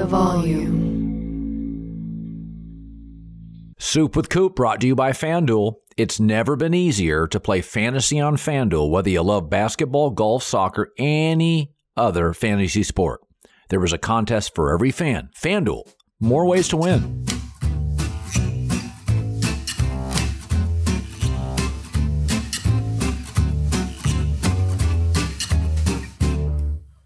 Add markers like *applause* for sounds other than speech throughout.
the volume. Soup with Coop brought to you by FanDuel. It's never been easier to play fantasy on FanDuel, whether you love basketball, golf, soccer, any other fantasy sport. There was a contest for every fan. FanDuel, more ways to win.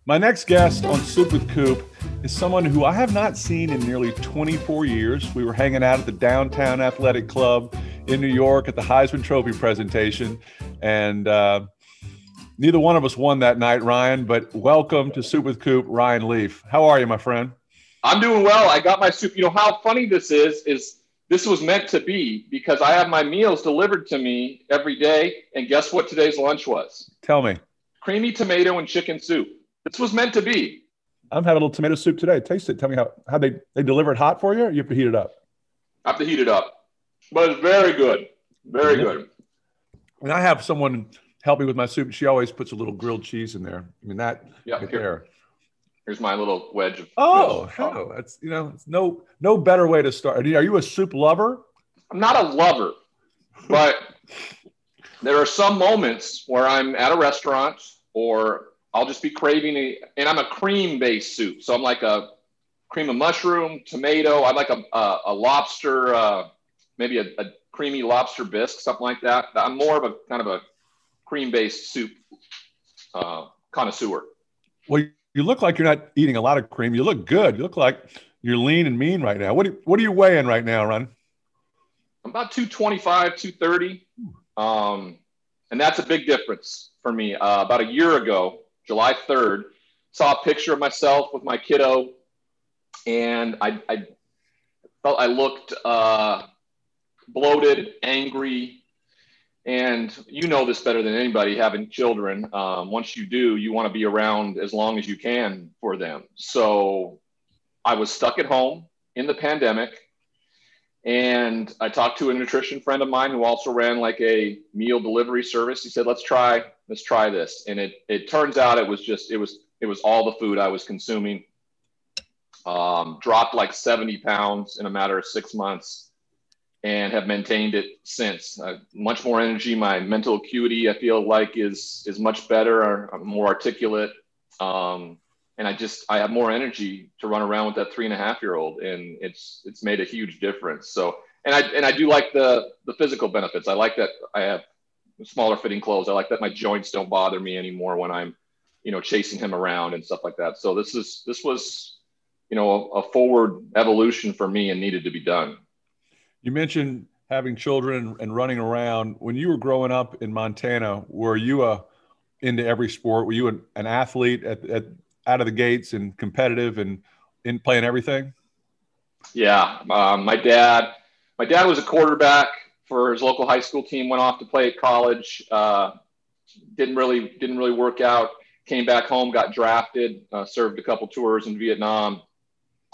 My next guest on Soup with Coop is someone who I have not seen in nearly 24 years. We were hanging out at the Downtown Athletic Club in New York at the Heisman Trophy presentation, and uh, neither one of us won that night, Ryan. But welcome to Soup with Coop, Ryan Leaf. How are you, my friend? I'm doing well. I got my soup. You know how funny this is? Is this was meant to be because I have my meals delivered to me every day, and guess what today's lunch was? Tell me. Creamy tomato and chicken soup. This was meant to be. I'm having a little tomato soup today. Taste it. Tell me how how they they deliver it hot for you. Or you have to heat it up. I have to heat it up, but it's very good. Very good. And I have someone help me with my soup. She always puts a little grilled cheese in there. I mean that Yeah, right here. there. Here's my little wedge of. Oh, hello. That's you know, it's no no better way to start. Are you a soup lover? I'm not a lover, but there are some moments where I'm at a restaurant or I'll just be craving a, and I'm a cream based soup. So I'm like a cream of mushroom, tomato. I like a, a, a lobster, uh, maybe a, a creamy lobster bisque, something like that. I'm more of a kind of a cream based soup uh, connoisseur. Well, you look like you're not eating a lot of cream. You look good. You look like you're lean and mean right now. What do, what are you weighing right now, Ron? I'm about 225, 230. Um, and that's a big difference for me. Uh, about a year ago, July 3rd, saw a picture of myself with my kiddo, and I, I felt I looked uh, bloated, angry. And you know this better than anybody having children. Um, once you do, you want to be around as long as you can for them. So I was stuck at home in the pandemic and I talked to a nutrition friend of mine who also ran like a meal delivery service. He said, "Let's try, let's try this." And it it turns out it was just it was it was all the food I was consuming. Um, dropped like 70 pounds in a matter of six months, and have maintained it since. Uh, much more energy. My mental acuity I feel like is is much better. I'm more articulate. Um, and I just I have more energy to run around with that three and a half year old, and it's it's made a huge difference. So and I and I do like the the physical benefits. I like that I have smaller fitting clothes. I like that my joints don't bother me anymore when I'm you know chasing him around and stuff like that. So this is this was you know a, a forward evolution for me and needed to be done. You mentioned having children and running around. When you were growing up in Montana, were you a into every sport? Were you an, an athlete at, at out of the gates and competitive and in playing everything? Yeah, um, my dad. My dad was a quarterback for his local high school team. Went off to play at college. Uh, didn't really didn't really work out. Came back home, got drafted, uh, served a couple tours in Vietnam,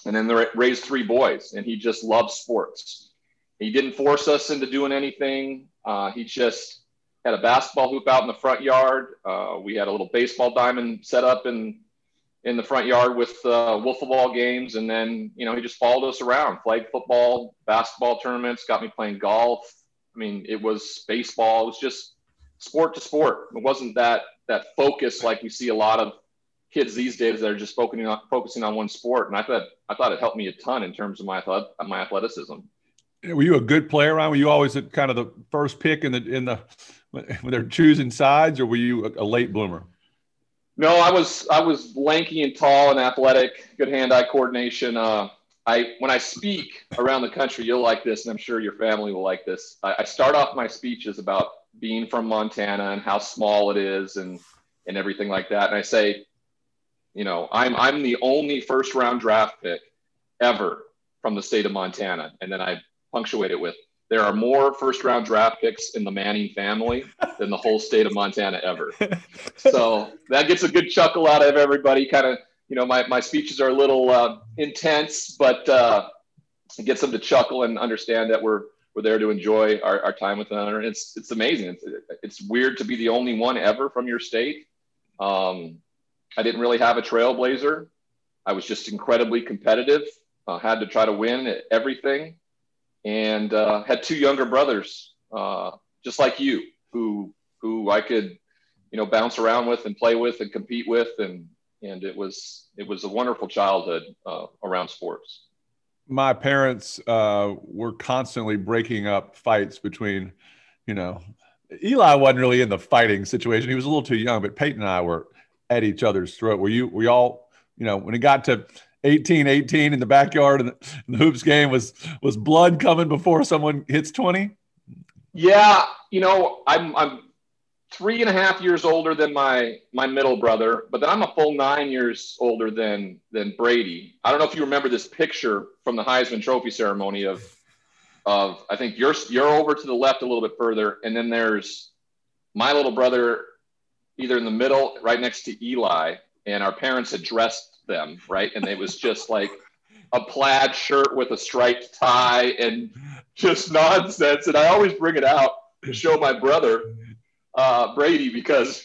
and then they raised three boys. And he just loved sports. He didn't force us into doing anything. Uh, he just had a basketball hoop out in the front yard. Uh, we had a little baseball diamond set up in in the front yard with uh, wiffle ball games, and then you know he just followed us around, played football, basketball tournaments, got me playing golf. I mean, it was baseball. It was just sport to sport. It wasn't that that focus like we see a lot of kids these days that are just focusing on focusing on one sport. And I thought I thought it helped me a ton in terms of my my athleticism. Were you a good player, Ryan? Were you always kind of the first pick in the in the when they're choosing sides, or were you a late bloomer? No, I was I was lanky and tall and athletic, good hand-eye coordination. Uh, I when I speak around the country, you'll like this, and I'm sure your family will like this. I, I start off my speeches about being from Montana and how small it is, and and everything like that. And I say, you know, I'm I'm the only first-round draft pick ever from the state of Montana, and then I punctuate it with there are more first round draft picks in the Manning family than the whole state of Montana ever. *laughs* So that gets a good chuckle out of everybody. Kind of, you know, my, my speeches are a little uh, intense, but uh, it gets them to chuckle and understand that we're, we're there to enjoy our, our time with one another. And it's, it's amazing. It's, it's weird to be the only one ever from your state. Um, I didn't really have a trailblazer I was just incredibly competitive. Uh, had to try to win everything, and uh, had two younger brothers, uh, just like you, who who I could, you know, bounce around with and play with and compete with, and and it was it was a wonderful childhood uh, around sports. My parents uh, were constantly breaking up fights between, you know, Eli wasn't really in the fighting situation. He was a little too young, but Peyton and I were at each other's throat. Were you? We all, you know, when it got to 18, 18 in the backyard and the, the hoops game was was blood coming before someone hits 20. Yeah, you know, I'm I'm three and a half years older than my my middle brother, but then I'm a full nine years older than than Brady. I don't know if you remember this picture from the Heisman Trophy ceremony of of I think you're you're over to the left a little bit further, and then there's my little brother either in the middle, right next to Eli, and our parents had dressed them right, and it was just like a plaid shirt with a striped tie and just nonsense. And I always bring it out to show my brother uh, Brady because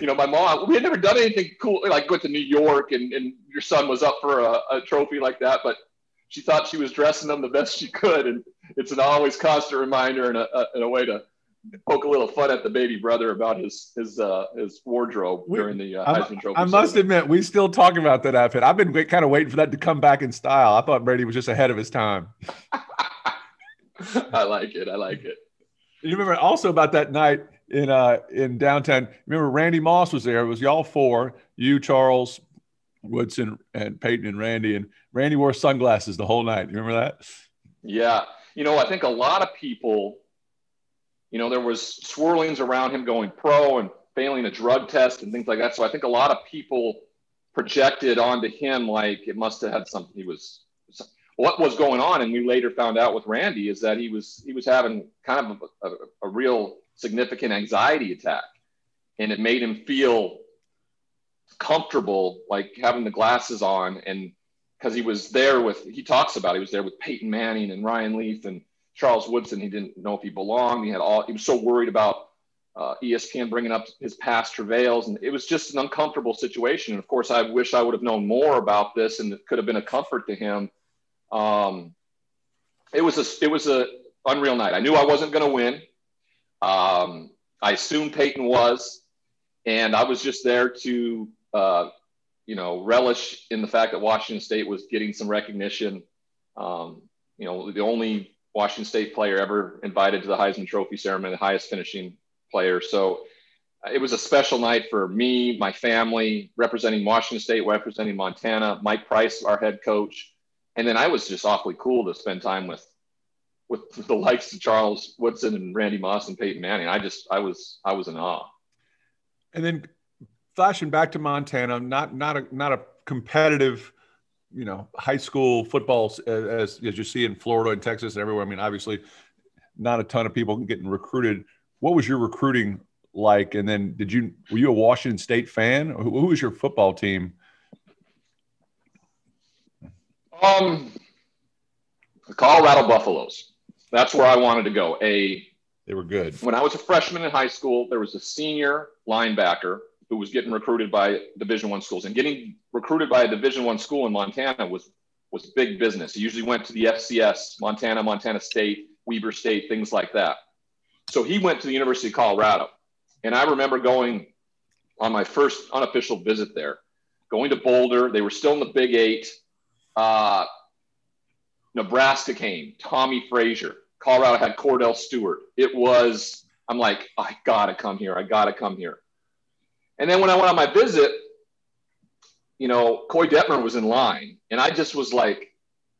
you know my mom we had never done anything cool like went to New York and, and your son was up for a, a trophy like that, but she thought she was dressing them the best she could, and it's an always constant reminder and a, a, and a way to poke a little fun at the baby brother about his his uh, his wardrobe we, during the uh, Heisman Trophy. I must admit, we still talking about that outfit. I've been kind of waiting for that to come back in style. I thought Brady was just ahead of his time. *laughs* I like it. I like it. You remember also about that night in uh in downtown. Remember Randy Moss was there. It was y'all four, you, Charles, Woodson, and Peyton and Randy. And Randy wore sunglasses the whole night. You remember that? Yeah. You know, I think a lot of people, you know, there was swirlings around him going pro and failing a drug test and things like that. So I think a lot of people projected onto him like it must have had something he was what was going on. And we later found out with randy is that he was he was having kind of a, a, a real significant anxiety attack. And it made him feel comfortable like having the glasses on. And because he was there with he talks about he was there with Peyton Manning and Ryan Leaf and Charles Woodson. He didn't know if he belonged. He had all he was so worried about uh, ESPN bringing up his past travails, and it was just an uncomfortable situation. And of course, I wish I would have known more about this, and it could have been a comfort to him. Um, it was a it was a unreal night. I knew I wasn't going to win. Um, I assumed Peyton was, and I was just there to, uh, you know, relish in the fact that Washington State was getting some recognition. Um, you know, the only Washington State player ever invited to the Heisman Trophy ceremony, the highest finishing player. So uh, it was a special night for me, my family, representing Washington State, representing Montana, Mike Price, our head coach. And then I was just awfully cool to spend time with with *laughs* the likes of Charles Woodson and Randy Moss and Peyton Manning. I just I was I was in awe. And then flashing back to Montana, not not a not a competitive, you know, high school football as as you see in Florida and Texas and everywhere. I mean, obviously, not a ton of people getting recruited. What was your recruiting like? And then did you were you a Washington State fan? Who, who was your football team? Um, the Colorado Buffaloes. That's where I wanted to go. A they were good. When I was a freshman in high school, there was a senior linebacker who was getting recruited by Division One schools, and getting recruited by a Division One school in Montana was was big business. He usually went to the FCS, Montana, Montana State, Weber State, things like that. So he went to the University of Colorado, and I remember going on my first unofficial visit there, going to Boulder. They were still in the Big Eight. Uh, Nebraska came, Tommie Frazier. Colorado had Kordell Stewart. It was, I'm like, I gotta come here. I gotta come here. And then when I went on my visit, you know, Koy Detmer was in line, and I just was like,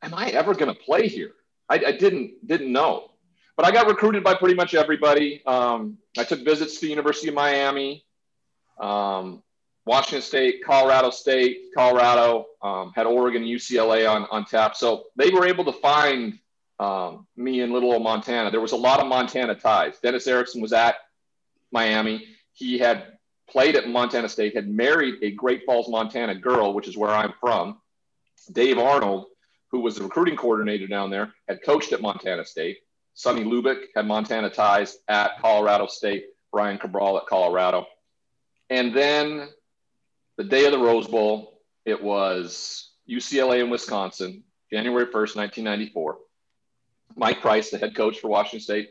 "Am I ever going to play here?" I, I, didn't didn't know, but I got recruited by pretty much everybody. Um, I took visits to the University of Miami. Um, Washington State, Colorado State, Colorado, um, had Oregon, UCLA on, on tap. So they were able to find um, me in Little old Montana. There was a lot of Montana ties. Dennis Erickson was at Miami. He had played at Montana State, had married a Great Falls, Montana girl, which is where I'm from. Dave Arnold, who was the recruiting coordinator down there, had coached at Montana State. Sonny Lubick had Montana ties at Colorado State. Brian Cabral at Colorado. And then the day of the Rose Bowl, it was UCLA and Wisconsin, January 1st, 1994. Mike Price, the head coach for Washington State,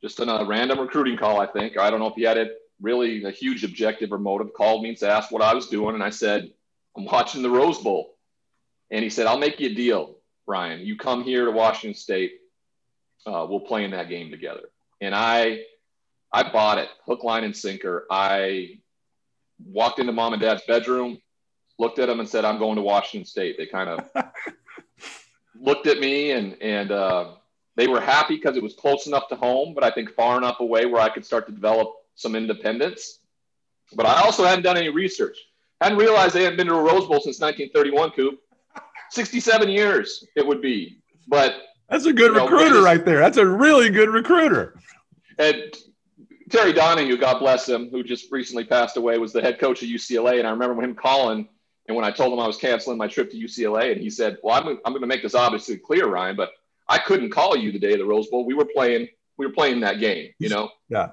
just on a random recruiting call, I think. I don't know if he had it really a huge objective or motive, called me and asked what I was doing. And I said, I'm watching the Rose Bowl. And he said, I'll make you a deal, Ryan. You come here to Washington State. Uh, we'll play in that game together. And I, I bought it hook, line, and sinker. I walked into mom and dad's bedroom, looked at them and said, I'm going to Washington State. They kind of *laughs* looked at me and, and, uh, they were happy because it was close enough to home, but I think far enough away where I could start to develop some independence. But I also hadn't done any research. Hadn't realized they hadn't been to a Rose Bowl since 1931, Coop. 67 years it would be. But that's a good recruiter know, right there. That's a really good recruiter. And Terry Donahue, God bless him, who just recently passed away, was the head coach of UCLA. And I remember him calling, and when I told him I was canceling my trip to UCLA, and he said, "Well, I'm, I'm going to make this obviously clear, Ryan, but I couldn't call you the day of the Rose Bowl. We were playing, we were playing that game, you know." Yeah.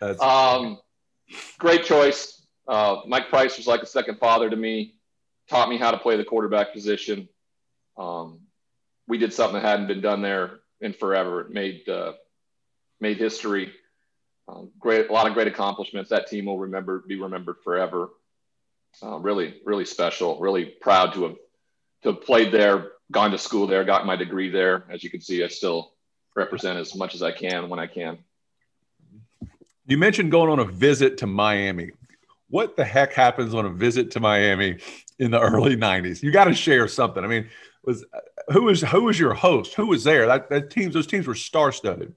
That's um, great choice. Uh, Mike Price was like a second father to me. Taught me how to play the quarterback position. Um, we did something that hadn't been done there in forever. It made uh, made history. Um, great, a lot of great accomplishments. That team will remember, be remembered forever. Uh, really, really special. Really proud to have to have played there, gone to school there, got my degree there. As you can see, I still represent as much as I can when I can. You mentioned going on a visit to Miami. What the heck happens on a visit to Miami in the early '90s? You got to share something. I mean, was who was who was your host? Who was there? That, that teams, those teams were star-studded.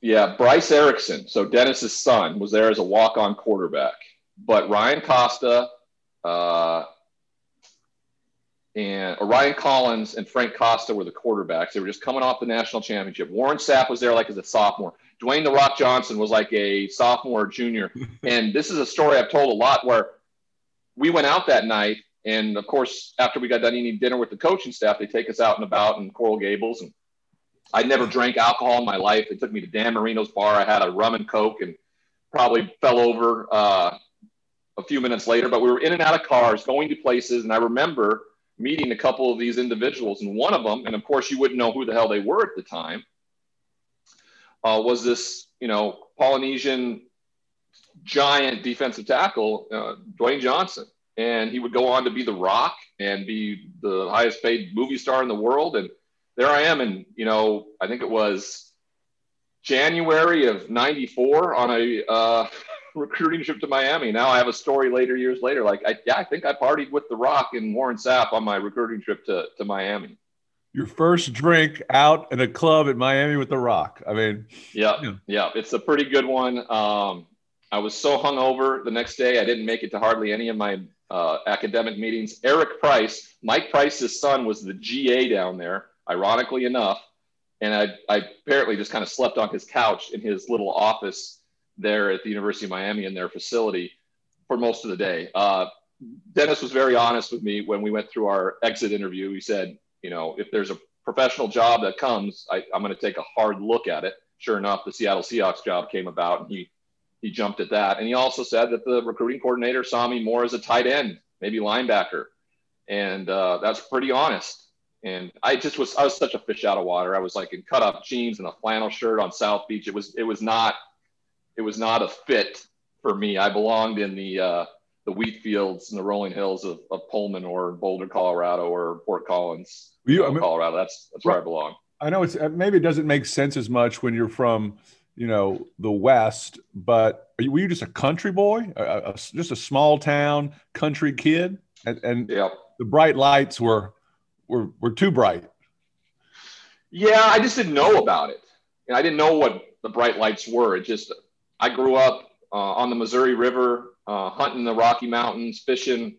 Yeah, Bryce Erickson. So Dennis's son was there as a walk-on quarterback, but Ryan Costa, uh, and Ryan Collins and Frank Costa were the quarterbacks. They were just coming off the national championship. Warren Sapp was there like as a sophomore. Dwayne the Rock Johnson was like a sophomore or junior. *laughs* and this is a story I've told a lot where we went out that night. And of course, after we got done eating dinner with the coaching staff, they take us out and about in Coral Gables. And I never drank alcohol in my life. They took me to Dan Marino's bar. I had a rum and Coke and probably fell over uh, a few minutes later. But we were in and out of cars going to places. And I remember meeting a couple of these individuals. And one of them, and of course, you wouldn't know who the hell they were at the time, uh, was this, you know, Polynesian giant defensive tackle, uh, Dwayne Johnson. And he would go on to be The Rock and be the highest paid movie star in the world. And there I am. And, you know, I think it was January of 94 on a, uh, *laughs* recruiting trip to Miami. Now I have a story later, years later. Like, I, yeah, I think I partied with The Rock and Warren Sapp on my recruiting trip to, to Miami. Your first drink out in a club in Miami with The Rock. I mean, yeah, yeah, yeah it's a pretty good one. Um, I was so hungover the next day, I didn't make it to hardly any of my uh, academic meetings. Eric Price, Mike Price's son, was the GA down there, ironically enough. And I, I apparently just kind of slept on his couch in his little office there at the University of Miami in their facility for most of the day. Uh, Dennis was very honest with me when we went through our exit interview. He said, you know, if there's a professional job that comes, I, I'm going to take a hard look at it. Sure enough, the Seattle Seahawks job came about, and he he jumped at that. And he also said that the recruiting coordinator saw me more as a tight end, maybe linebacker, and uh, that's pretty honest. And I just was I was such a fish out of water. I was like in cut up jeans and a flannel shirt on South Beach. It was it was not it was not a fit for me. I belonged in the uh, the wheat fields and the rolling hills of, of Pullman or Boulder, Colorado, or Fort Collins, you, I mean, Colorado. That's that's where I belong. I know it's uh, maybe it doesn't make sense as much when you're from you know the West, but you, were you just a country boy, a, a, just a small town country kid, and, and yep. the bright lights were were were too bright. Yeah, I just didn't know about it, and I didn't know what the bright lights were. It just I grew up uh, on the Missouri River, uh, hunting in the Rocky Mountains, fishing,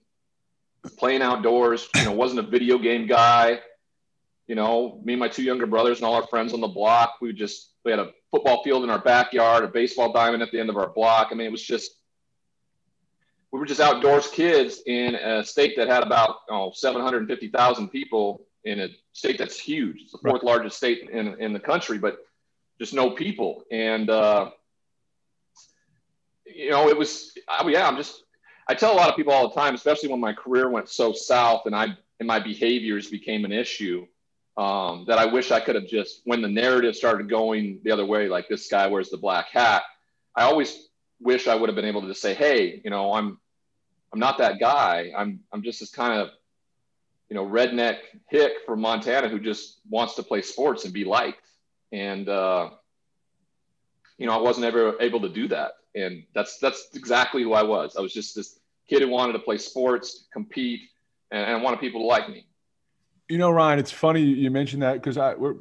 playing outdoors. You know, wasn't a video game guy. You know, me and my two younger brothers and all our friends on the block, we just we had a football field in our backyard, a baseball diamond at the end of our block. I mean, it was just we were just outdoors kids in a state that had about oh, 750,000 people in a state that's huge. It's the fourth largest state in, in the country, but just no people. And uh, you know, it was, yeah, I'm just, I tell a lot of people all the time, especially when my career went so south and I and my behaviors became an issue, um, that I wish I could have just when the narrative started going the other way, like this guy wears the black hat. I always wish I would have been able to just say, hey, you know, I'm I'm not that guy. I'm I'm just this kind of you know redneck hick from Montana who just wants to play sports and be liked. And uh, you know, I wasn't ever able to do that. And that's that's exactly who I was. I was just this kid who wanted to play sports, compete, and, and wanted people to like me. You know, Ryan, it's funny you mentioned that because I we're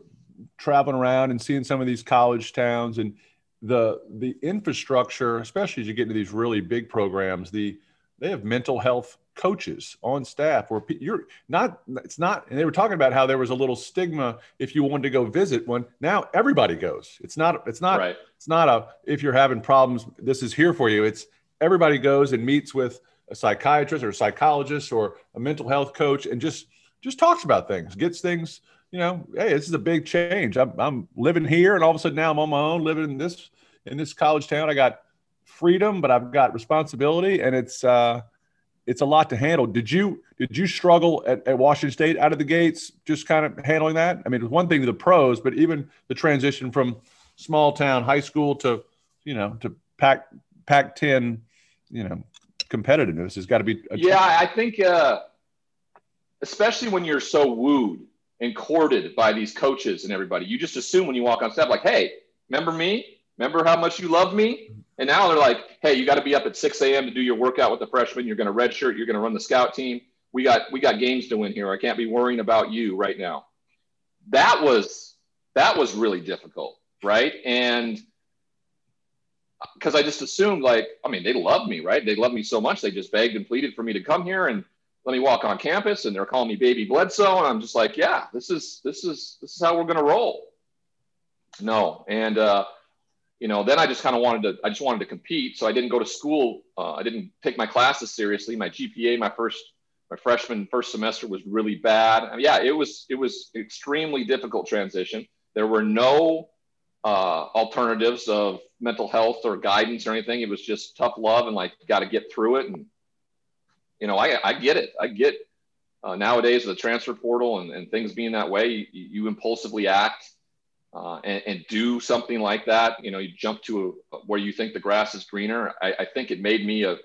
traveling around and seeing some of these college towns and the the infrastructure, especially as you get into these really big programs, the they have mental health coaches on staff or you're not it's not and they were talking about how there was a little stigma if you wanted to go visit one. Now everybody goes. It's not it's not right. it's not a if you're having problems this is here for you. It's everybody goes and meets with a psychiatrist or a psychologist or a mental health coach and just just talks about things gets things you know hey this is a big change. I'm, I'm living here and all of a sudden now i'm on my own living in this in this college town. I got freedom but i've got responsibility and it's uh it's a lot to handle. Did you did you struggle at, at Washington State out of the gates, just kind of handling that? I mean, it's one thing to the pros, but even the transition from small town high school to you know to Pac Pac ten, you know, competitiveness has got to be. yeah, I think uh, especially when you're so wooed and courted by these coaches and everybody, you just assume when you walk on step, like, hey, remember me? Remember how much you love me? And now they're like, hey, you got to be up at 6 a.m. to do your workout with the freshmen. You're going to redshirt. You're going to run the scout team. We got we got games to win here. I can't be worrying about you right now. That was that was really difficult, right? And because I just assumed like, I mean, they love me, right? They love me so much. They just begged and pleaded for me to come here and let me walk on campus. And they're calling me Baby Bledsoe, and I'm just like, yeah, this is this is this is how we're going to roll. No, and uh, you know, then I just kind of wanted to, I just wanted to compete. So I didn't go to school. Uh, I didn't take my classes seriously. My GPA, my first, my freshman first semester was really bad. I mean, yeah, it was, it was extremely difficult transition. There were no uh, alternatives of mental health or guidance or anything. It was just tough love and like, got to get through it. And, you know, I, I get it. I get uh, nowadays the transfer portal and, and things being that way, you, you impulsively act uh, and, and, do something like that, you know, you jump to a, where you think the grass is greener. I, I, think it made me a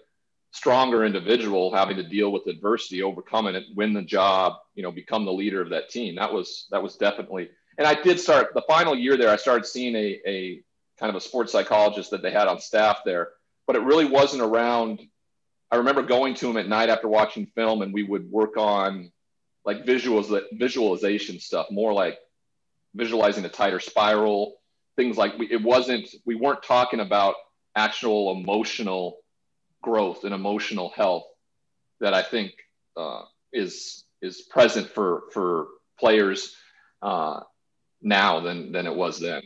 stronger individual having to deal with adversity, overcoming it, win the job, you know, become the leader of that team. That was, that was definitely, and I did start the final year there. I started seeing a, a kind of a sports psychologist that they had on staff there, but it really wasn't around. I remember going to him at night after watching film and we would work on like visuals, visualization stuff, more like visualizing a tighter spiral, things like we, it wasn't, we weren't talking about actual emotional growth and emotional health that I think uh, is is present for for players uh, now than than it was then.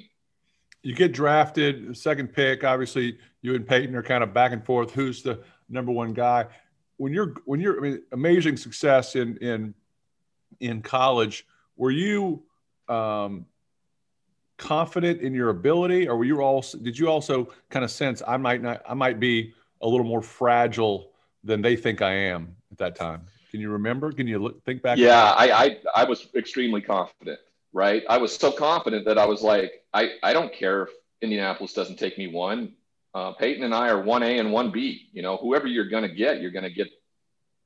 You get drafted, second pick. Obviously, you and Peyton are kind of back and forth. Who's the number one guy? When you're when you're I mean, amazing success in in in college. Were you um, confident in your ability, or were you also did you also kind of sense I might not I might be a little more fragile than they think I am at that time? Can you remember? Can you look, think back? Yeah, I, I I was extremely confident. Right, I was so confident that I was like, I I don't care if Indianapolis doesn't take me one. Uh, Peyton and I are one A and one B. You know, whoever you're going to get, you're going to get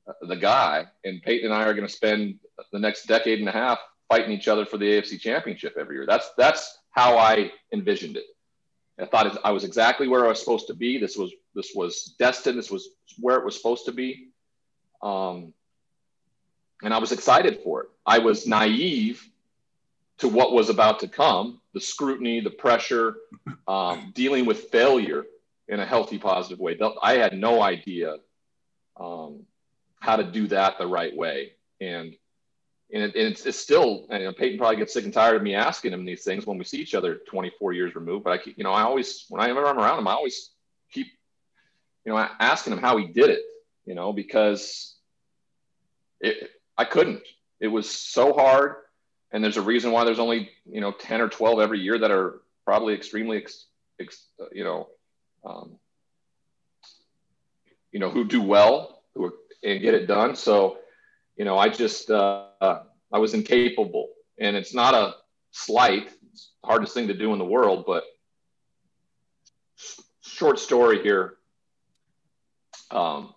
uh, the guy. And Peyton and I are going to spend the next decade and a half fighting each other for the AFC championship every year. That's that's how I envisioned it. I thought I was exactly where I was supposed to be. This was this was destined. This was where it was supposed to be, um, and I was excited for it. I was naive to what was about to come: the scrutiny, the pressure, um, dealing with failure in a healthy, positive way. I had no idea um, how to do that the right way, and and, it, and it's, it's, still, you know, Peyton probably gets sick and tired of me asking him these things when we see each other 24 years removed. But I keep, you know, I always, whenever I'm around him, I always keep, you know, asking him how he did it, you know, because it, I couldn't. It was so hard. And there's a reason why there's only, you know, 10 or 12 every year that are probably extremely, ex, ex, you know, um, you know, who do well who and get it done. So, you know, I just uh, I was incapable, and it's not a slight. It's the hardest thing to do in the world, but short story here. Um,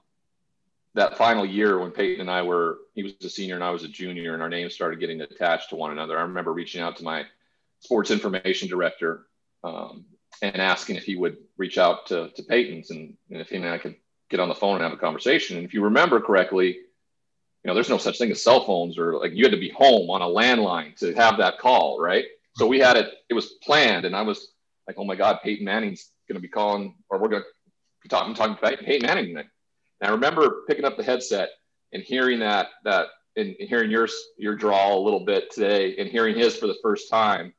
that final year when Peyton and I were, he was a senior and I was a junior, and our names started getting attached to one another. I remember reaching out to my sports information director um, and asking if he would reach out to, to Peyton's and, and if he and I could get on the phone and have a conversation. And if you remember correctly, you know, there's no such thing as cell phones or like you had to be home on a landline to have that call, right? So we had it, it was planned. And I was like, oh my God, Peyton Manning's going to be calling, or we're going to be talking, talking to Peyton Manning tonight. And I remember picking up the headset and hearing that, that, and hearing your, your draw a little bit today and hearing his for the first time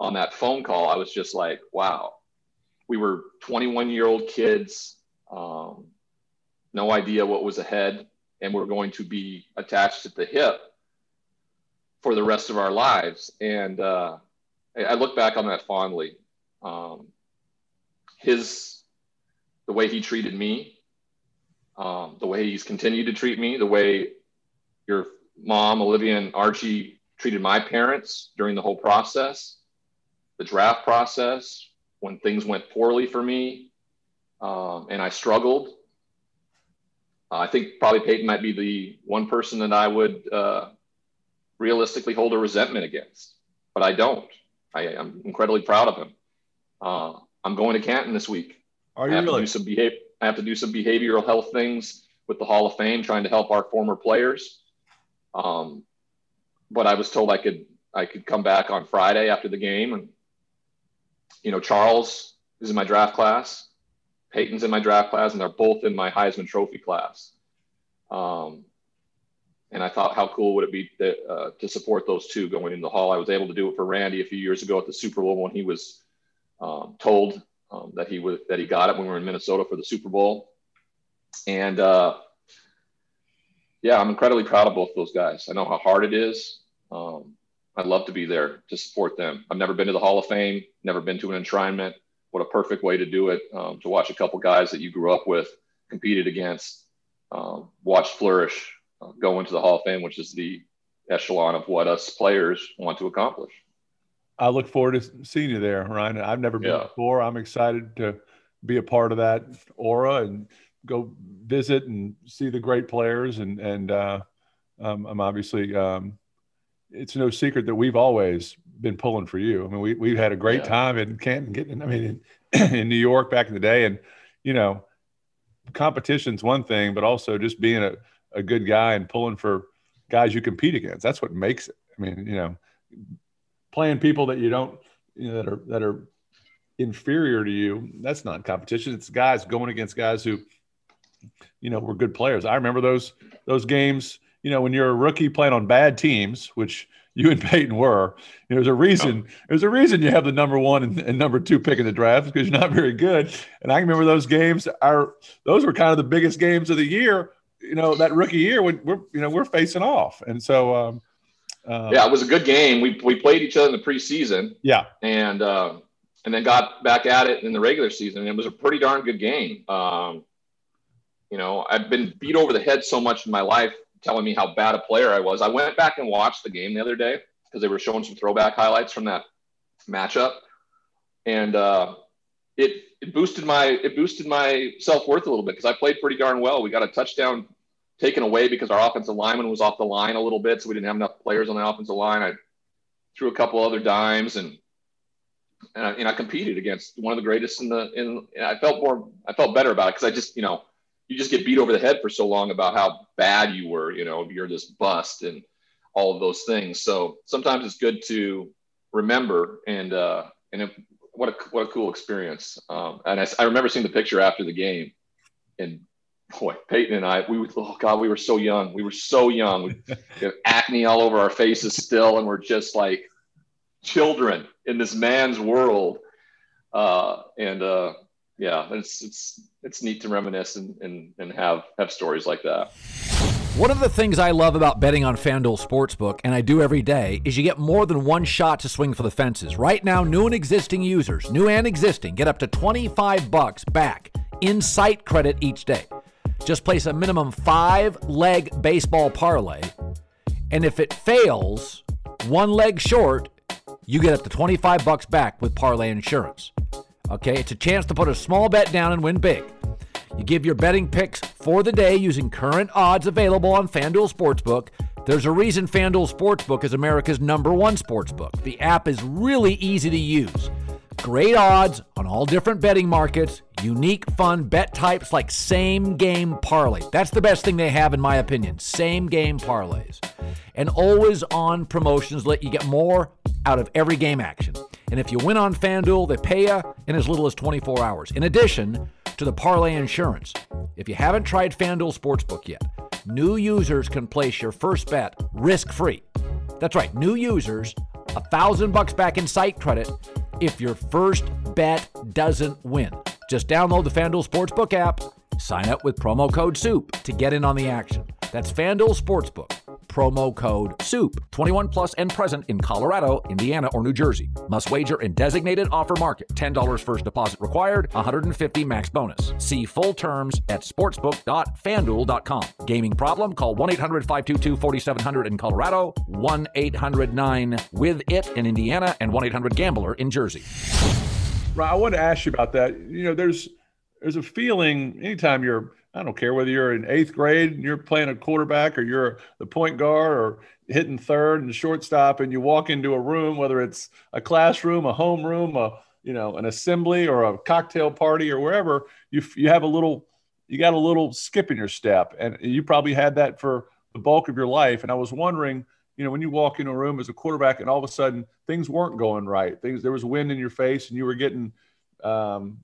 on that phone call, I was just like, wow. We were 21 year old kids, um, no idea what was ahead, and we're going to be attached at the hip for the rest of our lives. And uh, I look back on that fondly. Um, his, the way he treated me, um, the way he's continued to treat me, the way your mom, Olivia, and Archie treated my parents during the whole process, the draft process, when things went poorly for me um, and I struggled. Uh, I think probably Peyton might be the one person that I would uh, realistically hold a resentment against, but I don't. I, am incredibly proud of him. Uh, I'm going to Canton this week. Are you I have really? To do some behavior. I have to do some behavioral health things with the Hall of Fame, trying to help our former players. Um, but I was told I could I could come back on Friday after the game, and you know Charles is in my draft class, Peyton's in my draft class, and they're both in my Heisman Trophy class. Um, and I thought, how cool would it be to, uh, to support those two going into the hall? I was able to do it for Randy a few years ago at the Super Bowl when he was um, told um, that he that he got it when we were in Minnesota for the Super Bowl. And uh, yeah, I'm incredibly proud of both those guys. I know how hard it is. Um, I'd love to be there to support them. I've never been to the Hall of Fame, never been to an enshrinement. What a perfect way to do it! Um, to watch a couple guys that you grew up with, competed against, um, watch flourish, uh, go into the Hall of Fame, which is the echelon of what us players want to accomplish. I look forward to seeing you there, Ryan. I've never been yeah. before. I'm excited to be a part of that aura and go visit and see the great players. And and uh, um, I'm obviously um, it's no secret that we've always been pulling for you. I mean, we we've had a great yeah. time in Canton, getting. I mean, in, *clears throat* in New York back in the day, and you know, competition's one thing, but also just being a a good guy and pulling for guys you compete against. That's what makes it. I mean, you know, playing people that you don't, you know, that are that are inferior to you. That's not competition. It's guys going against guys who, you know, were good players. I remember those those games. You know, when you're a rookie playing on bad teams, which you and *laughs* Peyton were. You know, there's a reason. There's a reason you have the number one and, and number two pick in the draft because you're not very good. And I remember those games. Are those were kind of the biggest games of the year. You know, that rookie year when we're you know we're facing off, and so. Um, uh, yeah, it was a good game. We we played each other in the preseason. Yeah, and uh, and then got back at it in the regular season. It was a pretty darn good game. Um, you know, I've been beat over the head so much in my life, telling me how bad a player I was. I went back and watched the game the other day because they were showing some throwback highlights from that matchup, and uh, it it boosted my it boosted my self worth a little bit because I played pretty darn well. We got a touchdown taken away because our offensive lineman was off the line a little bit, so we didn't have enough players on the offensive line. I threw a couple other dimes and and I, and I competed against one of the greatest in the in. I felt more I felt better about it because I just you know you just get beat over the head for so long about how bad you were. You know you're this bust and all of those things. So sometimes it's good to remember and uh, and if, what a what a cool experience. Um, and I, I remember seeing the picture after the game and boy, Peyton and I, we oh god, we were so young. We were so young. We *laughs* have acne all over our faces still, and we're just like children in this man's world. Uh, and uh, yeah, it's it's it's neat to reminisce and, and and have have stories like that. One of the things I love about betting on FanDuel Sportsbook, and I do every day, is you get more than one shot to swing for the fences. Right now, new and existing users, new and existing, get up to 25 bucks back in site credit each day. Just place a minimum five leg baseball parlay. And if it fails, one leg short, you get up to 25 bucks back with parlay insurance. Okay, it's a chance to put a small bet down and win big. You give your betting picks for the day using current odds available on FanDuel Sportsbook. There's a reason FanDuel Sportsbook is America's number one sportsbook. The app is really easy to use. Great odds on all different betting markets, unique fun bet types like same game parlay. That's the best thing they have, in my opinion. Same game parlays. And always on promotions let you get more out of every game action. And if you win on FanDuel, they pay you in as little as 24 hours. In addition to the parlay insurance, if you haven't tried FanDuel Sportsbook yet, new users can place your first bet risk free. That's right, new users, a thousand bucks back in site credit if your first bet doesn't win. Just download the FanDuel Sportsbook app, sign up with promo code SOUP to get in on the action. That's FanDuel Sportsbook promo code SOUP. 21 plus and present in Colorado, Indiana, or New Jersey. Must wager in designated offer market. $10 first deposit required, 150 max bonus. See full terms at sportsbook.fanduel.com. Gaming problem? Call 1 800 522 4700 in Colorado, 1 800 9 with it in Indiana, and 1 800 Gambler in Jersey. Right. I want to ask you about that. You know, there's there's a feeling anytime you're I don't care whether you're in eighth grade and you're playing a quarterback or you're the point guard or hitting third and shortstop and you walk into a room, whether it's a classroom, a homeroom, a you know, an assembly or a cocktail party or wherever, you you have a little you got a little skip in your step. And you probably had that for the bulk of your life. And I was wondering, you know, when you walk into a room as a quarterback and all of a sudden things weren't going right, things there was wind in your face and you were getting um,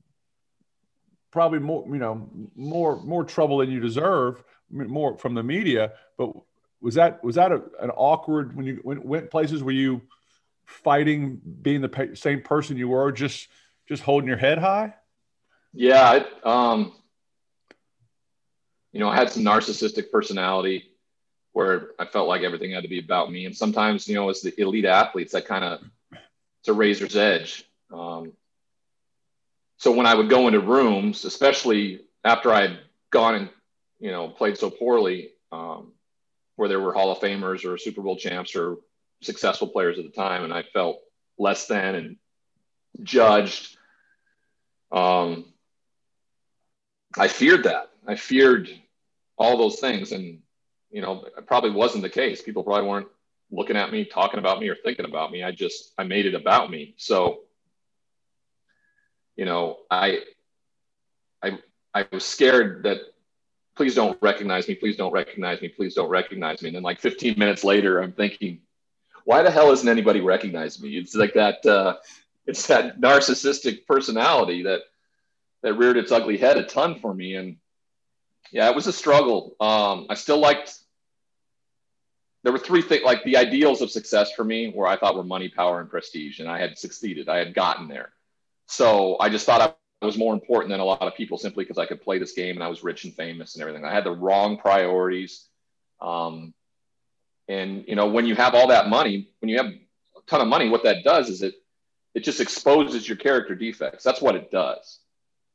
probably more, you know, more more trouble than you deserve, more from the media. But was that was that a, an awkward when you went, went places? Were you fighting being the same person you were, just just holding your head high? Yeah, I, um, you know, I had some narcissistic personality where I felt like everything had to be about me, and sometimes, you know, as the elite athletes, that kind of it's a razor's edge. Um, so when I would go into rooms, especially after I had gone and you know played so poorly, um, where there were Hall of Famers or Super Bowl champs or successful players at the time, and I felt less than and judged. Um, I feared that. I feared all those things, and you know, it probably wasn't the case. People probably weren't looking at me, talking about me, or thinking about me. I just I made it about me. So you know, I, I, I was scared that please don't recognize me, please don't recognize me, please don't recognize me. And then like 15 minutes later, I'm thinking, why the hell isn't anybody recognize me? It's like that, uh, it's that narcissistic personality that, that reared its ugly head a ton for me. And yeah, it was a struggle. Um, I still liked, there were three things, like the ideals of success for me, where I thought were money, power, and prestige. And I had succeeded, I had gotten there. So I just thought I was more important than a lot of people simply because I could play this game and I was rich and famous and everything. I had the wrong priorities. Um, and you know, when you have all that money, when you have a ton of money, what that does is it it just exposes your character defects. That's what it does.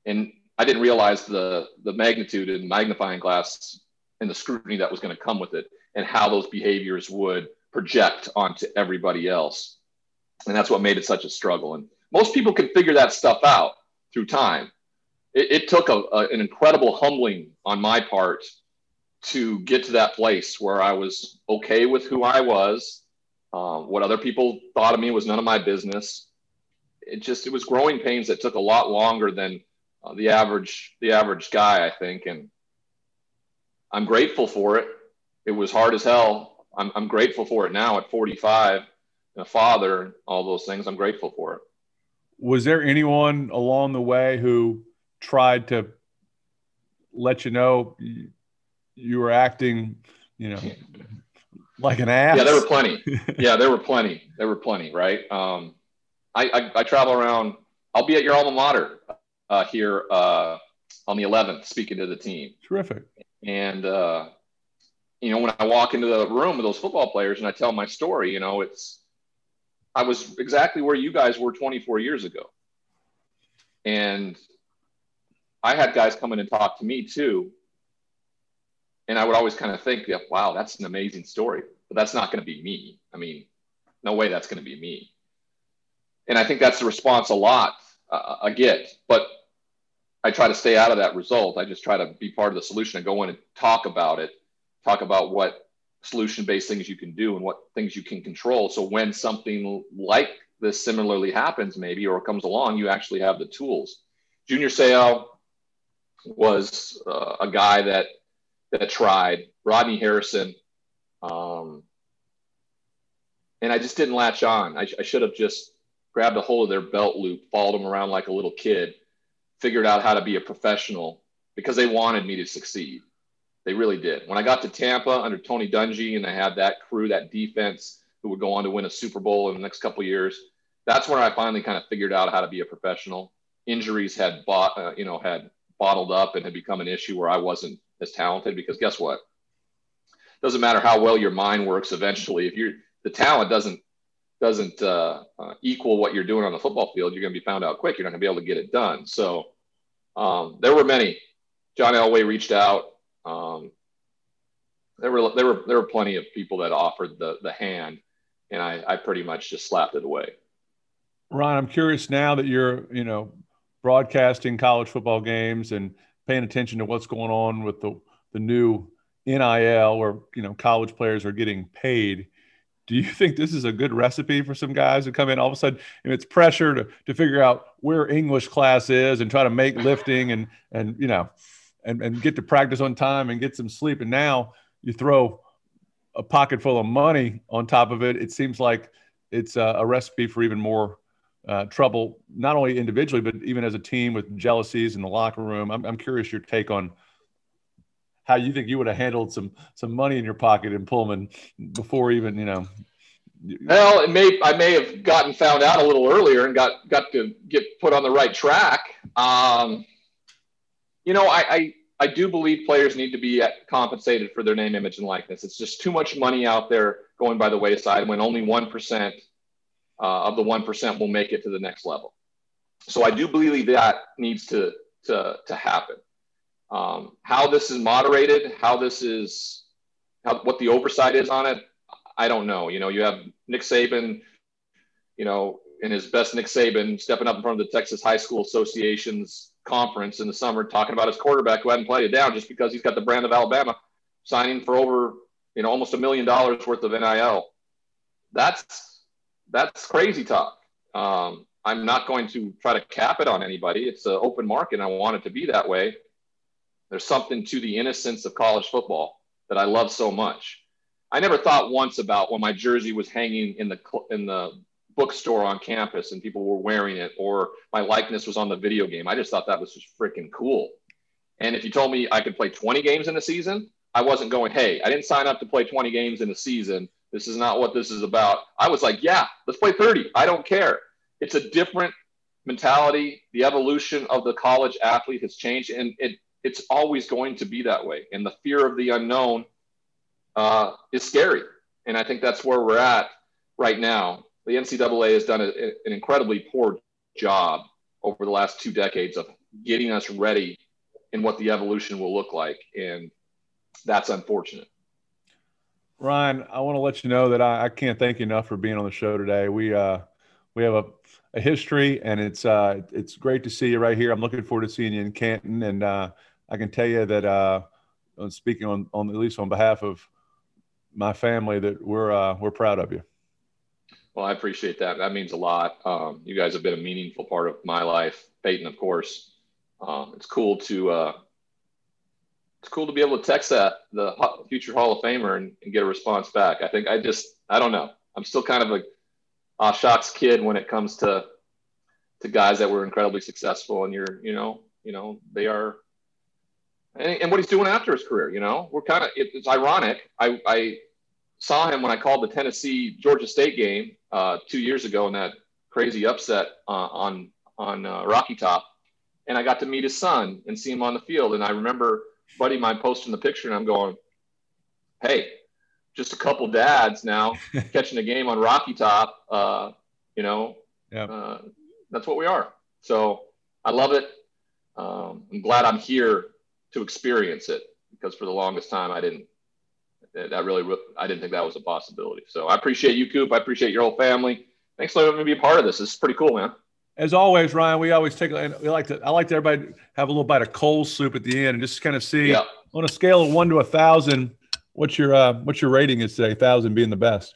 And I didn't realize the the magnitude and magnifying glass and the scrutiny that was going to come with it and how those behaviors would project onto everybody else. And that's what made it such a struggle. And most people can figure that stuff out through time. It, it took a, a, an incredible humbling on my part to get to that place where I was okay with who I was. Um, what other people thought of me was none of my business. It just it was growing pains that took a lot longer than uh, the average the average guy, I think, and I'm grateful for it. It was hard as hell. I'm, I'm grateful for it now at 45, and a father, all those things. I'm grateful for it was there anyone along the way who tried to let you know you, were acting, you know, like an ass? Yeah, there were plenty. yeah, there were plenty. There were plenty, right? Um, I, I, I, travel around. I'll be at your alma mater uh, here uh, on the 11th, speaking to the team. Terrific. And uh, you know, when I walk into the room with those football players and I tell my story, you know, it's I was exactly where you guys were 24 years ago. And I had guys come in and talk to me too. And I would always kind of think, wow, that's an amazing story, but that's not going to be me. I mean, no way that's going to be me. And I think that's the response a lot uh, I get, but I try to stay out of that result. I just try to be part of the solution and go in and talk about it, talk about what solution based things you can do and what things you can control. So when something like this similarly happens, maybe, or comes along, you actually have the tools. Junior Seau was uh, a guy that that tried. Rodney Harrison, um, and I just didn't latch on. I, I should have just grabbed a hold of their belt loop, followed them around like a little kid, figured out how to be a professional because they wanted me to succeed. They really did. When I got to Tampa under Tony Dungy and I had that crew, that defense who would go on to win a Super Bowl in the next couple years, that's where I finally kind of figured out how to be a professional. Injuries had bought, uh, you know, had bottled up and had become an issue where I wasn't as talented because guess what? Doesn't matter how well your mind works. Eventually, if you're the talent doesn't doesn't uh, uh, equal what you're doing on the football field, you're going to be found out quick. You're not going to be able to get it done. So um, there were many. John Elway reached out. Um, there were there were there were plenty of people that offered the the hand, and I, I pretty much just slapped it away. Ron, I'm curious now that you're you know broadcasting college football games and paying attention to what's going on with the the new NIL, where you know college players are getting paid do you *laughs* think this is a good recipe for some guys who come in all of a sudden and it's pressure to, to figure out where english class is and try to make lifting and and you know and, and get to practice on time and get some sleep and now you throw a pocket full of money on top of it it seems like it's a, a recipe for even more uh, trouble not only individually but even as a team with jealousies in the locker room i'm, I'm curious your take on how you think you would have handled some some money in your pocket in Pullman before even you know. Well, it may I may have gotten found out a little earlier and got got to get put on the right track. Um, you know, I, I I do believe players need to be compensated for their name, image, and likeness. It's just too much money out there going by the wayside when only one percent uh, of the one percent will make it to the next level. So I do believe that needs to to to happen. Um, how this is moderated, how this is, how, what the oversight is on it, I don't know. You know, you have Nick Saban, you know, in his best Nick Saban stepping up in front of the Texas High School Association's conference in the summer, talking about his quarterback who hadn't played it down just because he's got the brand of Alabama, signing for over, you know, almost a million dollars worth of NIL. That's that's crazy talk. Um, I'm not going to try to cap it on anybody. It's an open market. I want it to be that way. There's something to the innocence of college football that I love so much. I never thought once about when my jersey was hanging in the in the bookstore on campus and people were wearing it, or my likeness was on the video game. I just thought that was just freaking cool. And if you told me I could play 20 games in a season, I wasn't going, hey, I didn't sign up to play 20 games in a season. This is not what this is about. I was like, yeah, let's play 30. I don't care. It's a different mentality. The evolution of the college athlete has changed, and it it's always going to be that way. And the fear of the unknown uh, is scary. And I think that's where we're at right now. The NCAA has done a, an incredibly poor job over the last two decades of getting us ready in what the evolution will look like. And that's unfortunate. Ryan, I want to let you know that I, I can't thank you enough for being on the show today. We uh, we have a, a history, and it's uh, it's great to see you right here. I'm looking forward to seeing you in Canton, and uh, I can tell you that uh, speaking on, on at least on behalf of my family that we're uh, we're proud of you. Well, I appreciate that. That means a lot. Um, you guys have been a meaningful part of my life, Peyton, of course. Um, it's cool to uh, it's cool to be able to text that the future Hall of Famer and, and, get a response back. I think I just I don't know. I'm still kind of a uh, shocks kid when it comes to to guys that were incredibly successful, and you're you know you know they are and, and what he's doing after his career. You know, we're kind of it, it's ironic. I, I saw him when I called the Tennessee Georgia State game uh, two years ago in that crazy upset uh, on on uh, Rocky Top, and I got to meet his son and see him on the field. And I remember buddy mine posting the picture, and I'm going, "Hey, just a couple dads now *laughs* catching a game on Rocky Top. Uh, you know, yeah. Uh, that's what we are. So I love it. um, I'm glad I'm here to experience it because for the longest time I didn't. That really, I didn't think that was a possibility. So I appreciate you, Coop. I appreciate your whole family. Thanks for letting me be a part of this. This is pretty cool, man. As always, Ryan, we always take. and We like to. I like to everybody have a little bite of cold soup at the end and just kind of see yeah. on a scale of one to a thousand, what's your uh, what's your rating is today? Thousand being the best.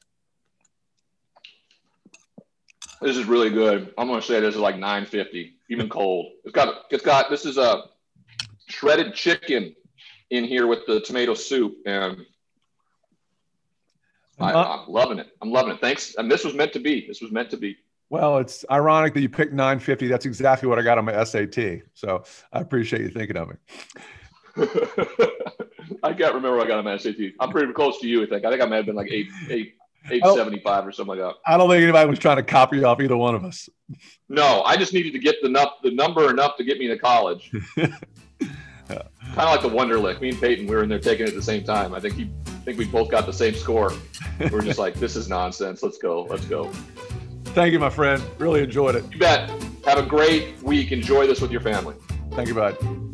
This is really good. I'm going to say this is like 950, even cold. It's got it's got this is a shredded chicken in here with the tomato soup, and I, uh, am loving it. I'm loving it. Thanks. And this was meant to be. This was meant to be. Well, it's ironic that you picked 950. That's exactly what I got on my SAT. So I appreciate you thinking of me. *laughs* I can't remember what I got on my SAT. I'm pretty close to you. I think. I think I might have been like eight, eight, eight seventy-five or something like that. I don't think anybody was trying to copy off either one of us. No, I just needed to get the enough, the number enough to get me to college. *laughs* kind of like the Wonderlic. Me and Peyton, we were in there taking it at the same time. I think he, think we both got the same score. We we're just like, this is nonsense. Let's go. Let's go. Thank you, my friend. Really enjoyed it. You bet. Have a great week. Enjoy this with your family. Thank you, bud.